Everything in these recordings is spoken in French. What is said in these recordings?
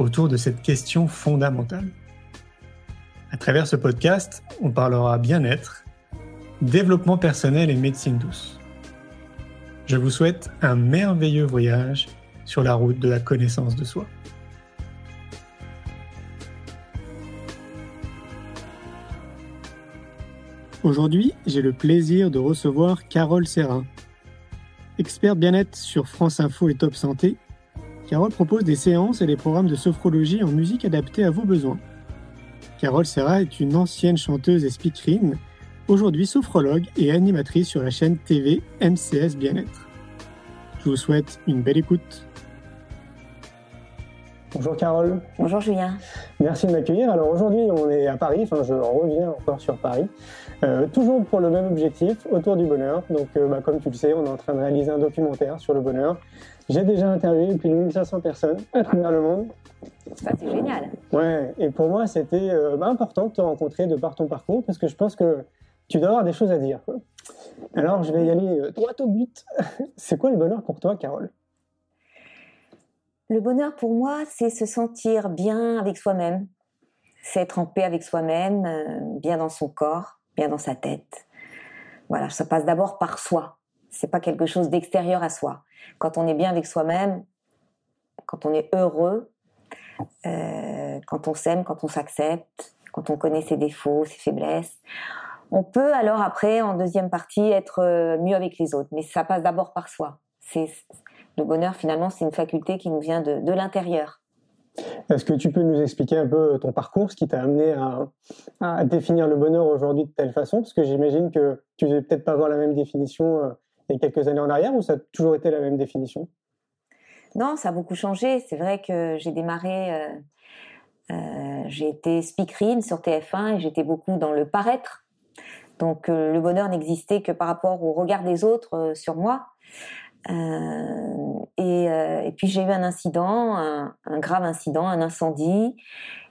autour de cette question fondamentale. À travers ce podcast, on parlera bien-être, développement personnel et médecine douce. Je vous souhaite un merveilleux voyage sur la route de la connaissance de soi. Aujourd'hui, j'ai le plaisir de recevoir Carole Serra. Experte bien-être sur France Info et Top Santé, Carole propose des séances et des programmes de sophrologie en musique adaptés à vos besoins. Carole Serra est une ancienne chanteuse et speakerine, aujourd'hui sophrologue et animatrice sur la chaîne TV MCS Bien-être. Je vous souhaite une belle écoute. Bonjour Carole. Bonjour Julien. Merci de m'accueillir. Alors aujourd'hui on est à Paris, enfin je reviens encore sur Paris, euh, toujours pour le même objectif, autour du bonheur. Donc euh, bah, comme tu le sais, on est en train de réaliser un documentaire sur le bonheur. J'ai déjà interviewé plus de 1500 personnes à travers le monde ça, c'est génial. Ouais, et pour moi, c'était euh, bah, important de te rencontrer de par ton parcours parce que je pense que tu dois avoir des choses à dire. Alors, je vais y aller euh, droit au but. c'est quoi le bonheur pour toi, Carole? Le bonheur pour moi, c'est se sentir bien avec soi-même, c'est être en paix avec soi-même, euh, bien dans son corps, bien dans sa tête. Voilà, ça passe d'abord par soi. C'est pas quelque chose d'extérieur à soi. Quand on est bien avec soi-même, quand on est heureux, euh, quand on s'aime, quand on s'accepte, quand on connaît ses défauts, ses faiblesses. On peut alors après, en deuxième partie, être euh, mieux avec les autres. Mais ça passe d'abord par soi. Le bonheur finalement, c'est une faculté qui nous vient de, l'intérieur. Est-ce que tu peux nous expliquer un peu ton parcours, ce qui t'a amené à, définir le bonheur aujourd'hui de telle façon? Parce que j'imagine que tu ne devais peut-être pas avoir la même définition euh, il y a quelques années en arrière, ou ça a toujours été la même définition? Non, ça a beaucoup changé. C'est vrai que j'ai démarré, euh, euh, j'ai été speakerine sur TF1 et j'étais beaucoup dans le paraître. Donc euh, le bonheur n'existait que par rapport au regard des autres sur moi. Et, puis j'ai eu un incident, un, grave incident, un incendie.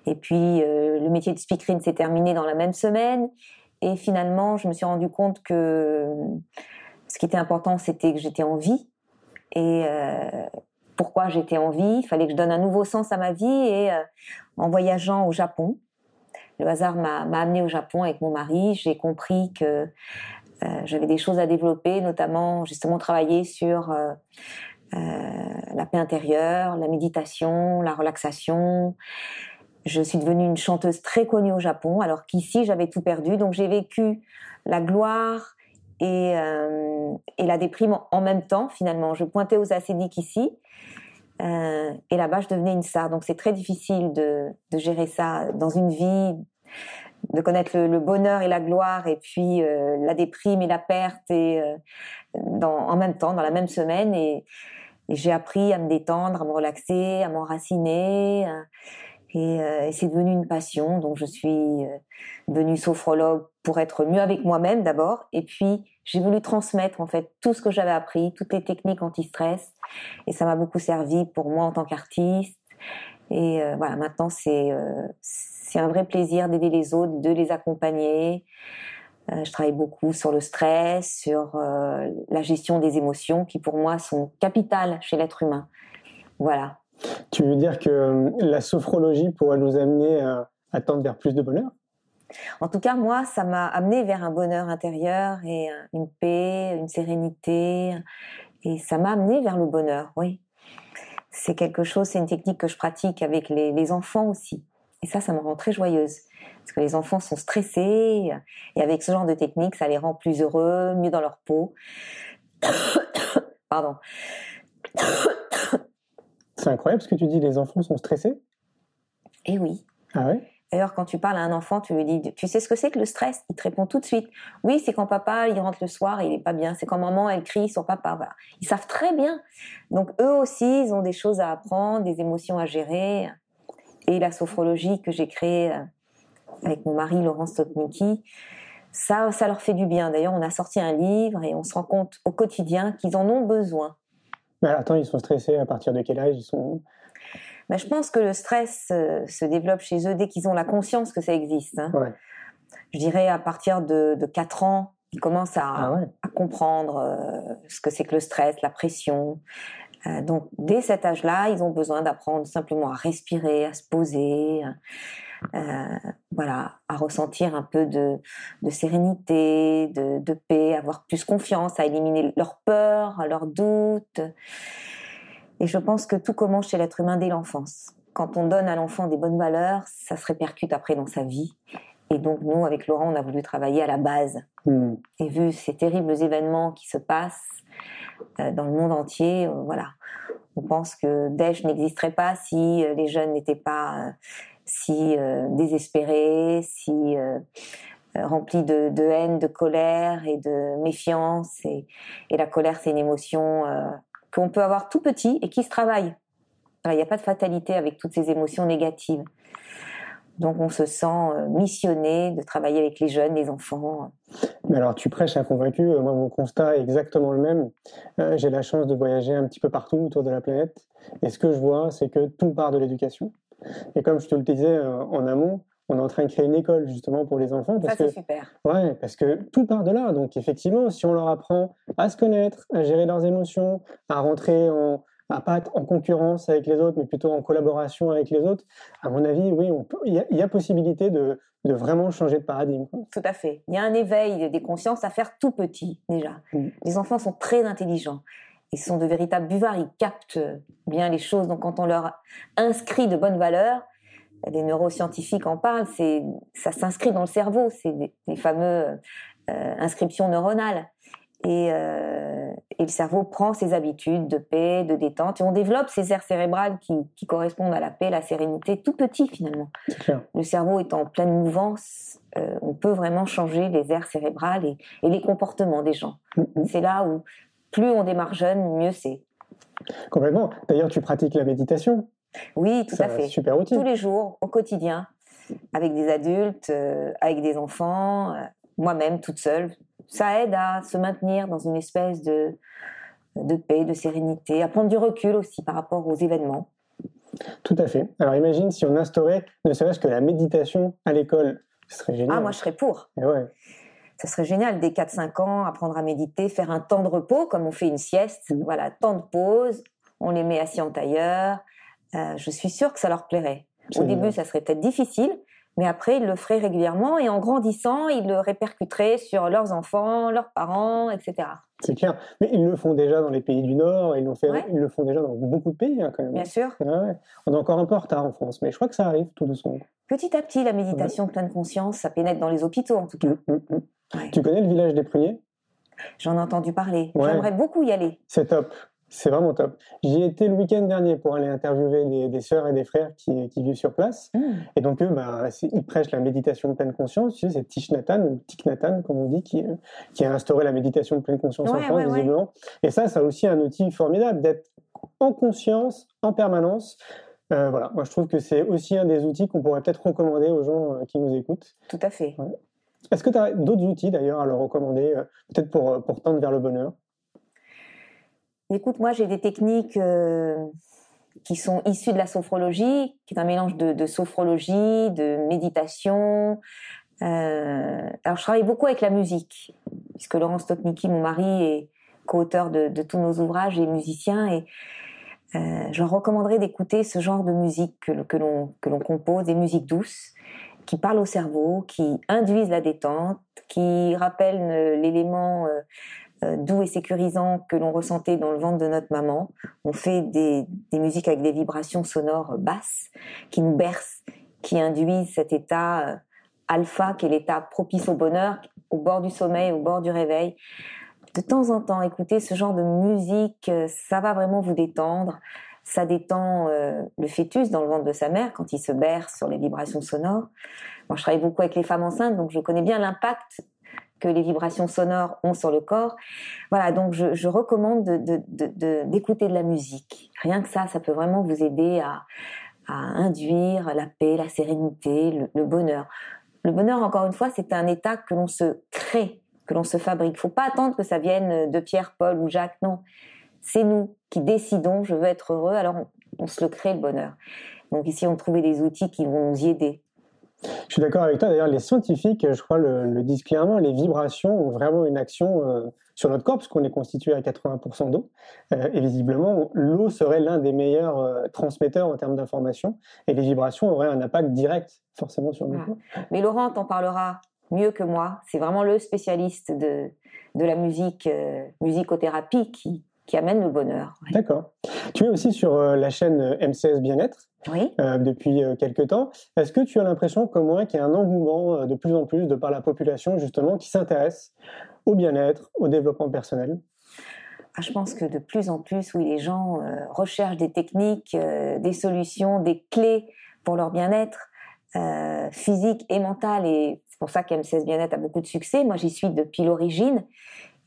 Et puis le métier de speakerine s'est terminé dans la même semaine. Et finalement, je me suis rendu compte que ce qui était important, c'était que j'étais en vie. Et, pourquoi j'étais en vie? Il fallait que je donne un nouveau sens à ma vie et euh, en voyageant au Japon, le hasard m'a amené au Japon avec mon mari. J'ai compris que euh, j'avais des choses à développer, notamment justement travailler sur euh, la paix intérieure, la méditation, la relaxation. Je suis devenue une chanteuse très connue au Japon, alors qu'ici j'avais tout perdu. Donc j'ai vécu la gloire et, et la déprime en même temps finalement. Je pointais aux acédiques ici euh, et là-bas, je devenais une star. Donc c'est très difficile de, de, gérer ça dans une vie, de connaître le, bonheur et la gloire, et puis euh, la déprime et la perte, et euh, dans, en même temps, dans la même semaine. Et, j'ai appris à me détendre, à me relaxer, à m'enraciner. Et, et c'est devenu une passion. Donc je suis devenue sophrologue pour être mieux avec moi-même d'abord, et puis j'ai voulu transmettre en fait tout ce que j'avais appris, toutes les techniques anti-stress, et ça m'a beaucoup servi pour moi en tant qu'artiste. Et euh, voilà, maintenant c'est euh, c'est un vrai plaisir d'aider les autres, de les accompagner. Euh, je travaille beaucoup sur le stress, sur la gestion des émotions, qui pour moi sont capitales chez l'être humain. Voilà. Tu veux dire que la sophrologie pourrait nous amener à tendre vers plus de bonheur? En tout cas, moi, ça m'a amené vers un bonheur intérieur et une paix, une sérénité. Et ça m'a amené vers le bonheur, oui. C'est quelque chose, c'est une technique que je pratique avec les, enfants aussi. Et ça, ça me rend très joyeuse. Parce que les enfants sont stressés. Et avec ce genre de technique, ça les rend plus heureux, mieux dans leur peau. Pardon. C'est incroyable ce que tu dis, les enfants sont stressés? Eh oui. Ah ouais? D'ailleurs, quand tu parles à un enfant, tu lui dis, tu sais ce que c'est que le stress? Il te répond tout de suite. Oui, c'est quand papa, il rentre le soir et il est pas bien. C'est quand maman, elle crie sur papa. Voilà. Ils savent très bien. Donc, eux aussi, ils ont des choses à apprendre, des émotions à gérer. Et la sophrologie que j'ai créée euh, avec mon mari Laurence Stopnicki, ça, ça leur fait du bien. D'ailleurs, on a sorti un livre et on se rend compte au quotidien qu'ils en ont besoin. Mais attends, ils sont stressés à partir de quel âge ils sont? Mais je pense que le stress euh, se développe chez eux dès qu'ils ont la conscience que ça existe. hein. Ouais. Je dirais à partir de, de 4 ans, ils commencent à, Ah ouais. à comprendre euh, ce que c'est que le stress, la pression. Euh, donc, dès cet âge-là, ils ont besoin d'apprendre simplement à respirer, à se poser, euh, voilà, à ressentir un peu de, sérénité, de, de paix, avoir plus confiance, à éliminer leurs peurs, leurs doutes. Et je pense que tout commence chez l'être humain dès l'enfance. Quand on donne à l'enfant des bonnes valeurs, ça se répercute après dans sa vie. Et donc, nous, avec Laurent, on a voulu travailler à la base. Hmm. Et vu ces terribles événements qui se passent euh, dans le monde entier, euh, voilà, on pense que Daesh n'existerait pas si euh, les jeunes n'étaient pas si désespérés, si remplis de, de haine, de colère et de méfiance. Et, et la colère, c'est une émotion euh, qu'on peut avoir tout petit et qui se travaille. Il n'y a pas de fatalité avec toutes ces émotions négatives. Donc on se sent euh, missionné de travailler avec les jeunes, les enfants. Mais alors, tu prêches à convaincu. euh, Moi, mon constat est exactement le même. Euh, J'ai la chance de voyager un petit peu partout autour de la planète. Et ce que je vois, c'est que tout part de l'éducation. Et comme je te le disais euh, en amont, on est en train de créer une école justement pour les enfants. Ça, Parce c'est que, super. ouais, parce que tout part de là. Donc, effectivement, si on leur apprend à se connaître, à gérer leurs émotions, à rentrer en, à pas être en concurrence avec les autres, mais plutôt en collaboration avec les autres, à mon avis, oui, il y, a- il y a possibilité de, de vraiment changer de paradigme. Tout à fait. Il y a un éveil des consciences à faire tout petit déjà. Mm. Les enfants sont très intelligents. Ils sont de véritables buvards. Ils captent bien les choses. Donc quand on leur inscrit de bonnes valeurs, les neuroscientifiques en parlent. C'est ça s'inscrit dans le cerveau. C'est des, des fameux euh, inscriptions neuronales. Et, euh, et le cerveau prend ses habitudes de paix, de détente, et on développe ces aires cérébrales qui, qui correspondent à la paix, la sérénité, tout petit finalement clair. le cerveau est en pleine mouvance, euh, on peut vraiment changer les aires cérébrales et, et les comportements des gens. Mm, mm. C'est là où plus on démarre jeune, mieux c'est. Complètement. D'ailleurs, tu pratiques la méditation. Oui, tout Ça, à fait. Super outil. Tous les jours, au quotidien, avec des adultes, euh, avec des enfants, euh, moi-même toute seule. Ça aide à se maintenir dans une espèce de, de paix, de sérénité, à prendre du recul aussi par rapport aux événements. Tout à fait. Alors imagine si on instaurait ne serait-ce que la méditation à l'école. Ce serait génial. Ah, moi je serais pour. Et ouais. Ça serait génial, dès 4-5 ans, apprendre à méditer, faire un temps de repos, comme on fait une sieste. Mhm. Voilà, temps de pause, on les met assis en tailleur. Euh, je suis sûre que ça leur plairait. Au début, ça serait peut-être difficile, mais après, ils le feraient régulièrement et en grandissant, ils le répercuteraient sur leurs enfants, leurs parents, etc. C'est clair. Mais ils le font déjà dans les pays du Nord, ils, fait, Ouais. ils le font déjà dans beaucoup de pays hein, quand même. Bien sûr. Ouais, ouais. On est encore un peu en retard en France, mais je crois que ça arrive tout doucement. Petit à petit, la méditation pleine conscience, ça pénètre dans les hôpitaux en tout cas. Mm, mm, mm. Ouais. Tu connais le village des pruniers? J'en ai entendu parler. J'aimerais beaucoup y aller. C'est top. C'est vraiment top. J'y étais le week-end dernier pour aller interviewer des, des sœurs et des frères qui, qui vivent sur place. Et donc, eux, bah, c'est- ils prêchent la méditation de pleine conscience. Tu sais, c'est Thich Nhat ou Thich Nhat comme on dit, qui, euh, qui a instauré la méditation de pleine conscience en France, ouais, ouais. visiblement. Et ça, a aussi un outil formidable d'être en conscience, en permanence. Euh, voilà, moi je trouve que c'est aussi un des outils qu'on pourrait peut-être recommander aux gens euh, qui nous écoutent. Tout à fait. Est-ce que tu as d'autres outils d'ailleurs à leur recommander, peut-être pour, pour tendre vers le bonheur? Écoute, moi, j'ai des techniques euh, qui sont issues de la sophrologie, qui est un mélange de, sophrologie, de méditation. Euh, alors, je travaille beaucoup avec la musique, puisque Laurent Stopnicki, mon mari, est co-auteur de, tous nos ouvrages et musicien. Et euh, je leur recommanderais d'écouter ce genre de musique que, que l'on compose, des musiques douces, qui parlent au cerveau, qui induisent la détente, qui rappellent l'élément doux et sécurisant que l'on ressentait dans le ventre de notre maman. On fait des, des musiques avec des vibrations sonores basses qui nous bercent, qui induisent cet état euh, alpha qui est l'état propice au bonheur, au bord du sommeil, au bord du réveil. De temps en temps, écouter ce genre de musique, euh, ça va vraiment vous détendre. Ça détend euh, le fœtus dans le ventre de sa mère quand il se berce sur les vibrations sonores. Moi, je travaille beaucoup avec les femmes enceintes, donc je connais bien l'impact que les vibrations sonores ont sur le corps. Voilà, donc je, recommande de- de- de- d'écouter la musique. Rien que ça, ça peut vraiment vous aider à, induire la paix, la sérénité, le, bonheur. Le bonheur, encore une fois, c'est un état que l'on se crée, que l'on se fabrique. Il faut pas attendre que ça vienne de Pierre, Paul ou Jacques, non. C'est nous qui décidons, je veux être heureux, alors on, se le crée le bonheur. Donc ici, on trouvait des outils qui vont nous y aider. Je suis d'accord avec toi. D'ailleurs, les scientifiques, je crois, le, disent clairement, les vibrations ont vraiment une action euh, sur notre corps, puisqu'on est constitué à 80% d'eau. Euh, et visiblement, l'eau serait l'un des meilleurs euh, transmetteurs en termes d'information. Et les vibrations auraient un impact direct, forcément, sur notre corps. Mais Laurent t'en parlera mieux que moi. C'est vraiment le spécialiste de, de la musique, musicothérapie qui, qui amène le bonheur. D'accord. Tu es aussi sur la chaîne MCS Bien-être oui. Euh, depuis euh, quelques temps. Est-ce que tu as l'impression, comme moi, qu'il y a un engouement euh, de plus en plus de par la population, justement, qui s'intéresse au bien-être, au développement personnel? Ah, je pense que de plus en plus, oui, les gens recherchent des techniques, des solutions, des clés pour leur bien-être physique et mental. Et c'est pour ça qu'M16 Bien-être a beaucoup de succès. Moi, j'y suis depuis l'origine.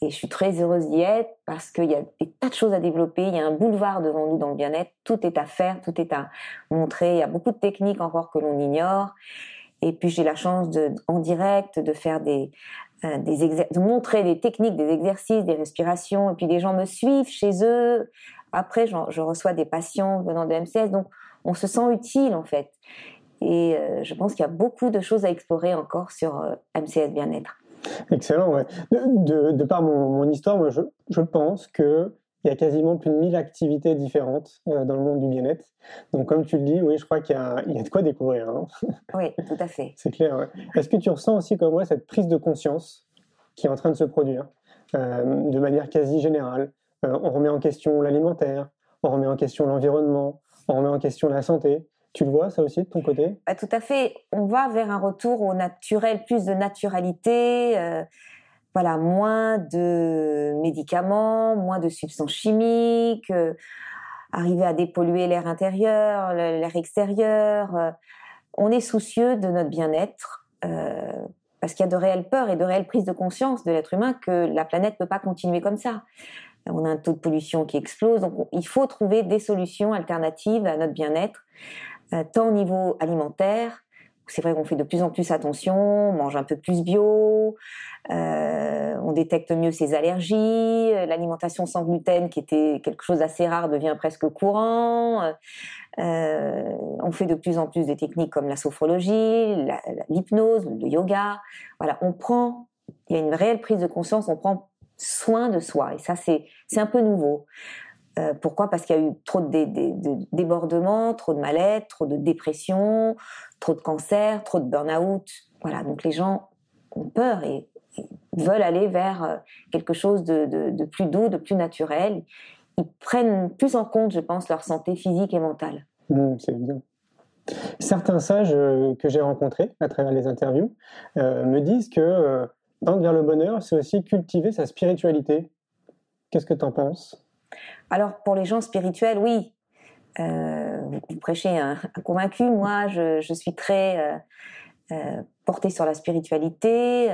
Et je suis très heureuse d'y être parce qu'il y a des tas de choses à développer. Il y a un boulevard devant nous dans le bien-être. Tout est à faire, tout est à montrer. Il y a beaucoup de techniques encore que l'on ignore. Et puis j'ai la chance de, en direct de faire des, euh, des de montrer des techniques, des exercices, des respirations. Et puis les gens me suivent chez eux. Après, je reçois des patients venant de MCS. Donc on se sent utile en fait. Et euh, je pense qu'il y a beaucoup de choses à explorer encore sur euh, MCS Bien-être. Excellent, ouais. De, par mon, histoire, moi, je, je pense que il y a quasiment plus de 1000 activités différentes euh, dans le monde du bien-être. Donc, comme tu le dis, oui, je crois qu'il y, a, de quoi découvrir. Hein. Oui, tout à fait. C'est clair. Ouais. Est-ce que tu ressens aussi, comme moi, cette prise de conscience qui est en train de se produire euh, de manière quasi générale? Euh, On remet en question l'alimentaire, on remet en question l'environnement, on remet en question la santé. Tu le vois, ça aussi, de ton côté? Bah, Tout à fait. On va vers un retour au naturel, plus de naturalité, euh, voilà, moins de médicaments, moins de substances chimiques, euh, arriver à dépolluer l'air intérieur, l'air extérieur. Euh. on est soucieux de notre bien-être parce qu'il y a de réelles peurs et de réelles prises de conscience de l'être humain que la planète ne peut pas continuer comme ça. On a un taux de pollution qui explose, donc il faut trouver des solutions alternatives à notre bien-être. Euh, tant au niveau alimentaire, c'est vrai qu'on fait de plus en plus attention, on mange un peu plus bio, euh, on détecte mieux ses allergies, euh, l'alimentation sans gluten qui était quelque chose d'assez rare devient presque courant. on fait de plus en plus de techniques comme la sophrologie, l'hypnose, le yoga. Voilà, on prend, il y a une réelle prise de conscience, on prend soin de soi et ça c'est c'est un peu nouveau. Euh, pourquoi? Parce qu'il y a eu trop de, débordements, trop de mal-être, trop de dépression, trop de cancer, trop de burn-out. Voilà, donc les gens ont peur et, veulent aller vers euh, quelque chose de, plus doux, de plus naturel. Ils prennent plus en compte, je pense, leur santé physique et mentale. Mmh, c'est bien. Certains sages euh, que j'ai rencontrés à travers les interviews me disent que tendre vers le bonheur, c'est aussi cultiver sa spiritualité. Qu'est-ce que tu en penses? Alors pour les gens spirituels, oui, euh, vous prêchez un, convaincu. Moi, je, suis très euh, euh, portée sur la spiritualité.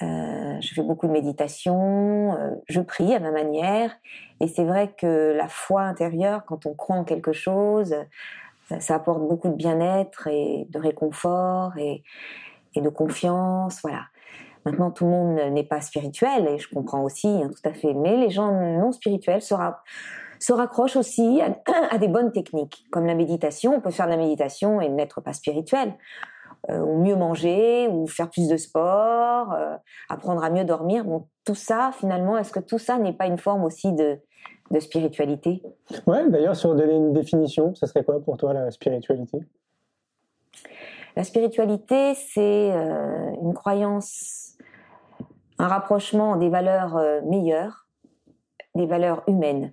je fais beaucoup de méditation. je prie à ma manière. Et c'est vrai que la foi intérieure, quand on croit en quelque chose, ça apporte beaucoup de bien-être et de réconfort et, et de confiance. Voilà. Maintenant, tout le monde n'est pas spirituel, et je comprends aussi, hein, tout à fait. Mais les gens non spirituels se, raccrochent aussi à, des bonnes techniques, comme la méditation. On peut faire de la méditation et n'être pas spirituel. Euh, ou mieux manger, ou faire plus de sport, euh, apprendre à mieux dormir. Bon, tout ça, finalement, est-ce que tout ça n'est pas une forme aussi de, spiritualité? Ouais, d'ailleurs, donnait une définition, ça serait quoi pour toi la spiritualité? La spiritualité, c'est euh, une croyance un rapprochement des valeurs euh, meilleures, des valeurs humaines.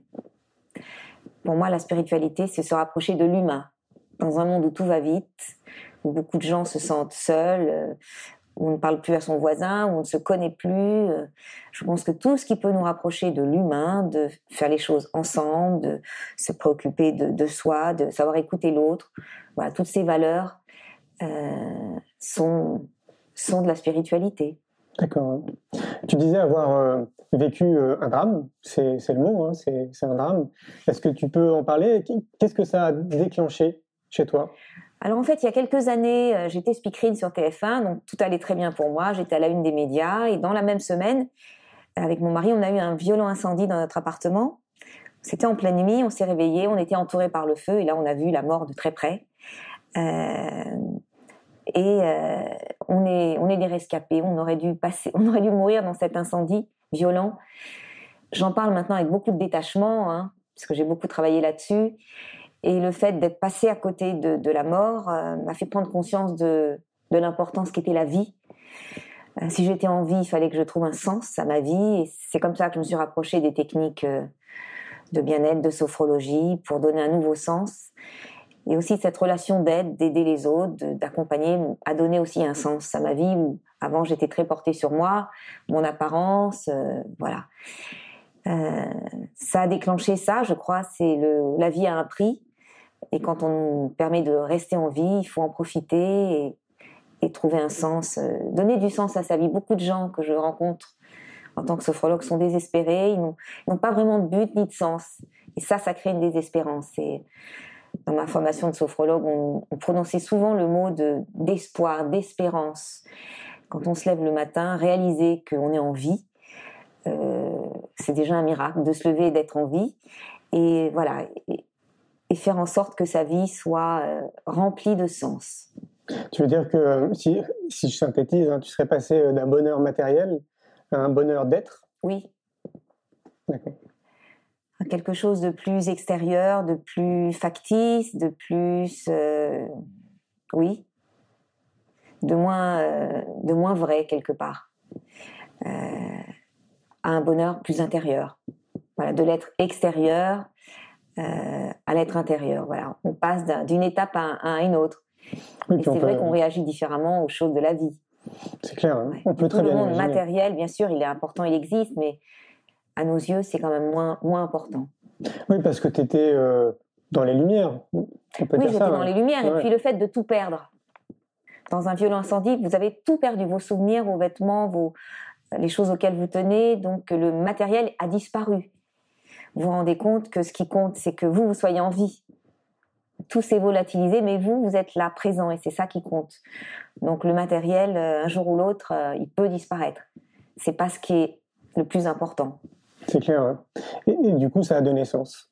Pour moi, la spiritualité, c'est se rapprocher de l'humain. Dans un monde où tout va vite, où beaucoup de gens se sentent seuls, euh, où on ne parle plus à son voisin, où on ne se connaît plus, je pense que tout ce qui peut nous rapprocher de l'humain, de faire les choses ensemble, de se préoccuper de, soi, de savoir écouter l'autre, voilà, toutes ces valeurs sont, sont de la spiritualité. D'accord. Tu disais avoir euh, vécu euh, un drame, c'est le mot, hein, c'est un drame. Est-ce que tu peux en parler? Qu'est-ce que ça a déclenché chez toi? Alors en fait, il y a quelques années, euh, j'étais speakerine sur TF1, donc tout allait très bien pour moi. J'étais à la une des médias et dans la même semaine, avec mon mari, on a eu un violent incendie dans notre appartement. C'était en pleine nuit, on s'est réveillé, on était entouré par le feu et là on a vu la mort de très près. Euh, et euh, on est on est des rescapés. On aurait dû passer, on aurait dû mourir dans cet incendie violent. J'en parle maintenant avec beaucoup de détachement, hein, parce que j'ai beaucoup travaillé là-dessus. Et le fait d'être passé à côté de, la mort euh, m'a fait prendre conscience de, de l'importance qu'était la vie. Euh, si j'étais en vie, il fallait que je trouve un sens à ma vie. Et c'est comme ça que je me suis rapprochée des techniques de bien-être, de sophrologie, pour donner un nouveau sens. Et aussi cette relation d'aide, d'aider les autres, d'accompagner, a donné aussi un sens à ma vie où avant j'étais très portée sur moi, mon apparence, euh, voilà. Euh, ça a déclenché ça, je crois. C'est la vie a un prix, et quand on nous permet de rester en vie, il faut en profiter et, trouver un sens, euh, donner du sens à sa vie. Beaucoup de gens que je rencontre en tant que sophrologue sont désespérés, ils n'ont pas vraiment de but ni de sens, et ça, ça crée une désespérance. Dans ma formation de sophrologue, on, on prononçait souvent le mot de d'espoir, d'espérance. Quand on se lève le matin, réaliser qu'on est en vie, euh, c'est déjà un miracle de se lever et d'être en vie. Et voilà, et, et, faire en sorte que sa vie soit euh, remplie de sens. Tu veux dire que si, si je synthétise, hein, tu serais passé euh, d'un bonheur matériel à un bonheur d'être? Oui. Quelque chose de plus extérieur, de plus factice, de plus, euh, oui, de moins, euh, de moins vrai quelque part, euh, à un bonheur plus intérieur. Voilà, de l'être extérieur à l'être intérieur. Voilà, on passe d'une étape à, à, une autre. Oui, Et c'est vrai qu'on réagit différemment aux choses de la vie. C'est clair. Hein. Ouais. On peut très le bien monde imaginer. matériel, bien sûr, il est important, il existe, mais à nos yeux, c'est quand même moins, moins important. Oui, parce que tu étais euh, dans les lumières. On peut oui, j'étais dans hein. les lumières. Ouais. Et puis le fait de tout perdre. Dans un violent incendie, vous avez tout perdu, vos souvenirs, vos vêtements, vos, les choses auxquelles vous tenez. Donc le matériel a disparu. Vous vous rendez compte que ce qui compte, c'est que vous, vous soyez en vie. Tout s'est volatilisé, mais vous, vous êtes là, présent, et c'est ça qui compte. Donc le matériel, euh, un jour ou l'autre, euh, il peut disparaître. C'est pas ce qui est le plus important. C'est clair. hein. Et, et du coup, ça a donné sens.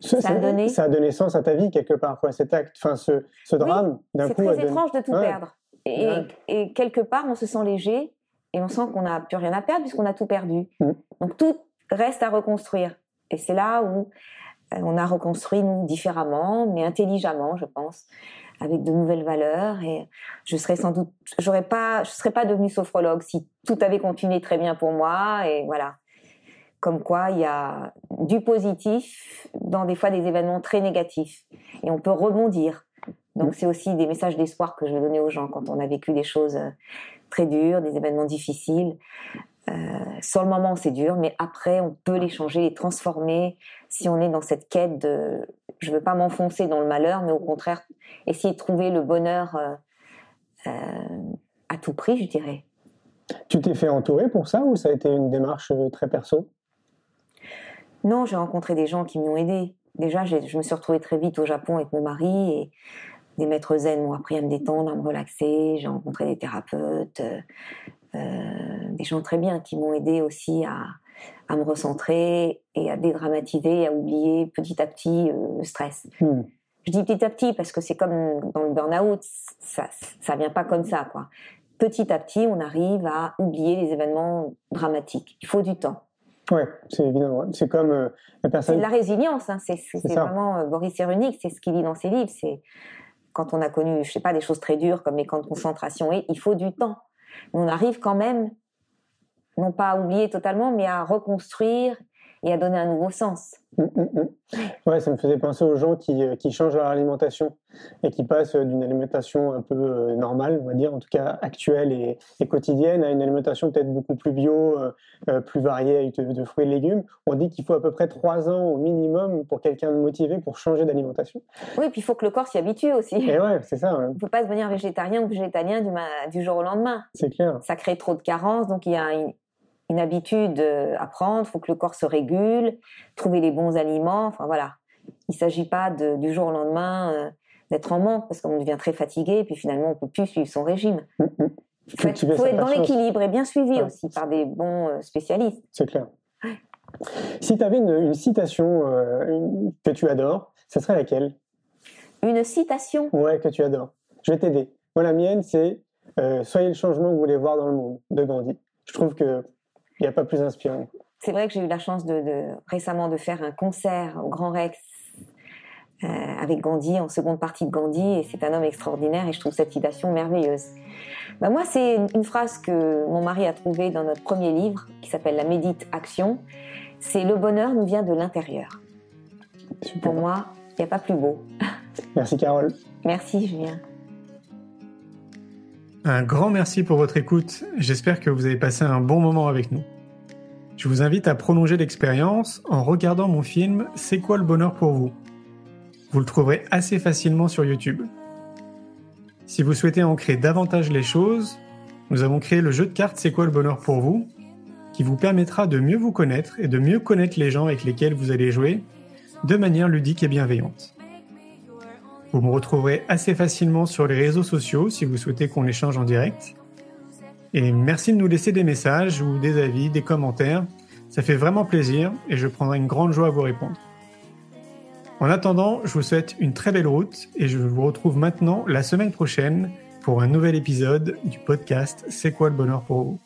Ce- Ça a donné ça a donné sens à ta vie quelque part, quoi. Cet acte, enfin, ce, ce drame, d'un C'est coup, très donné- étrange de tout Ouais. perdre. Et, Ouais. et quelque part, on se sent léger et on sent qu'on n'a plus rien à perdre puisqu'on a tout perdu. Mm. Donc tout reste à reconstruire. Et c'est là où euh, on a reconstruit nous différemment, mais intelligemment, je pense, avec de nouvelles valeurs. Et je serais sans doute, j'aurais pas, je serais pas devenue sophrologue si tout avait continué très bien pour moi. Et voilà. Comme quoi, il y a du positif dans des fois des événements très négatifs. Et on peut rebondir. Donc c'est aussi des messages d'espoir que je veux donner aux gens quand on a vécu des choses euh, très dures, des événements difficiles. Euh, sur le moment c'est dur, mais après on peut les changer, les transformer si on est dans cette quête de je veux pas m'enfoncer dans le malheur, mais au contraire essayer de trouver le bonheur euh, euh, à tout prix, je dirais. Tu t'es fait entourer pour ça ou ça a été une démarche euh, très perso? Non, j'ai rencontré des gens qui m'ont aidé. Déjà, je me suis retrouvée très vite au Japon avec mon mari et des maîtres zen m'ont appris à me détendre, à me relaxer. J'ai rencontré des thérapeutes, euh, des gens très bien qui m'ont aidé aussi à, à me recentrer et à dédramatiser, et à oublier petit à petit euh, le stress. Hmm. Je dis petit à petit parce que c'est comme dans le burn-out, ça, ça vient pas comme ça, quoi. Petit à petit, on arrive à oublier les événements dramatiques. Il faut du temps. Ouais, c'est évident. C'est comme euh, la C'est personne. de la résilience, hein. c'est c'est- C'est c'est vraiment euh, Boris Cyrulnik, c'est ce qu'il dit dans ses livres. C'est quand on a connu, je sais pas, des choses très dures comme les camps de concentration, et il faut du temps. Mais on arrive quand même, non pas à oublier totalement, mais à reconstruire et à donner un nouveau sens. Mm, mm, mm. Ouais, ça me faisait penser aux gens qui, euh, qui changent leur alimentation et qui passent euh, d'une alimentation un peu euh, normale, on va dire, en tout cas actuelle et, et quotidienne, à une alimentation peut-être beaucoup plus bio, euh, plus variée avec de, de fruits et légumes. On dit qu'il faut à peu près trois ans au minimum pour quelqu'un de motivé pour changer d'alimentation. Oui, puis il faut que le corps s'y habitue aussi. Et ouais, c'est ça, ouais. On peut pas devenir végétarien ou végétalien du, du jour au lendemain. c'est clair. ça crée trop de carences, donc il y a une, une habitude euh, à prendre, il faut que le corps se régule, trouver les bons aliments, enfin voilà. Il ne s'agit pas de, du jour au lendemain euh, d'être en manque parce qu'on devient très fatigué et puis finalement on peut plus suivre son régime. Mm, mm. Il faut, être, faut dans l'équilibre et bien suivi Ouais. aussi par des bons euh, spécialistes. C'est clair. Si tu avais une, une citation euh, une- que tu adores, ce serait laquelle? Une citation? Ouais, que tu adores. Je vais t'aider. Moi, la mienne, c'est Soyez le changement que vous voulez voir dans le monde, de Gandhi. Je trouve qu'il n'y a pas plus inspirant. C'est vrai que j'ai eu la chance de, de- récemment de faire un concert au Grand Rex euh, avec Gandhi, en seconde partie de Gandhi, et c'est un homme extraordinaire et je trouve cette citation merveilleuse. Bah, moi, c'est une, phrase que mon mari a trouvée dans notre premier livre qui s'appelle La Médite Action. C'est le bonheur nous vient de l'intérieur. Pour moi, il n'y a pas plus beau. Merci, Carole. Merci Julien. Un grand merci pour votre écoute. J'espère que vous avez passé un bon moment avec nous. Je vous invite à prolonger l'expérience en regardant mon film C'est quoi le bonheur pour vous? Vous le trouverez assez facilement sur YouTube. Si vous souhaitez ancrer davantage les choses, nous avons créé le jeu de cartes C'est quoi le bonheur pour vous qui vous permettra de mieux vous connaître et de mieux connaître les gens avec lesquels vous allez jouer de manière ludique et bienveillante. Vous me retrouverez assez facilement sur les réseaux sociaux si vous souhaitez qu'on échange en direct. Et merci de nous laisser des messages ou des avis, des commentaires. Ça fait vraiment plaisir et je prendrai une grande joie à vous répondre. En attendant, je vous souhaite une très belle route et je vous retrouve maintenant la semaine prochaine pour un nouvel épisode du podcast C'est quoi le bonheur pour vous?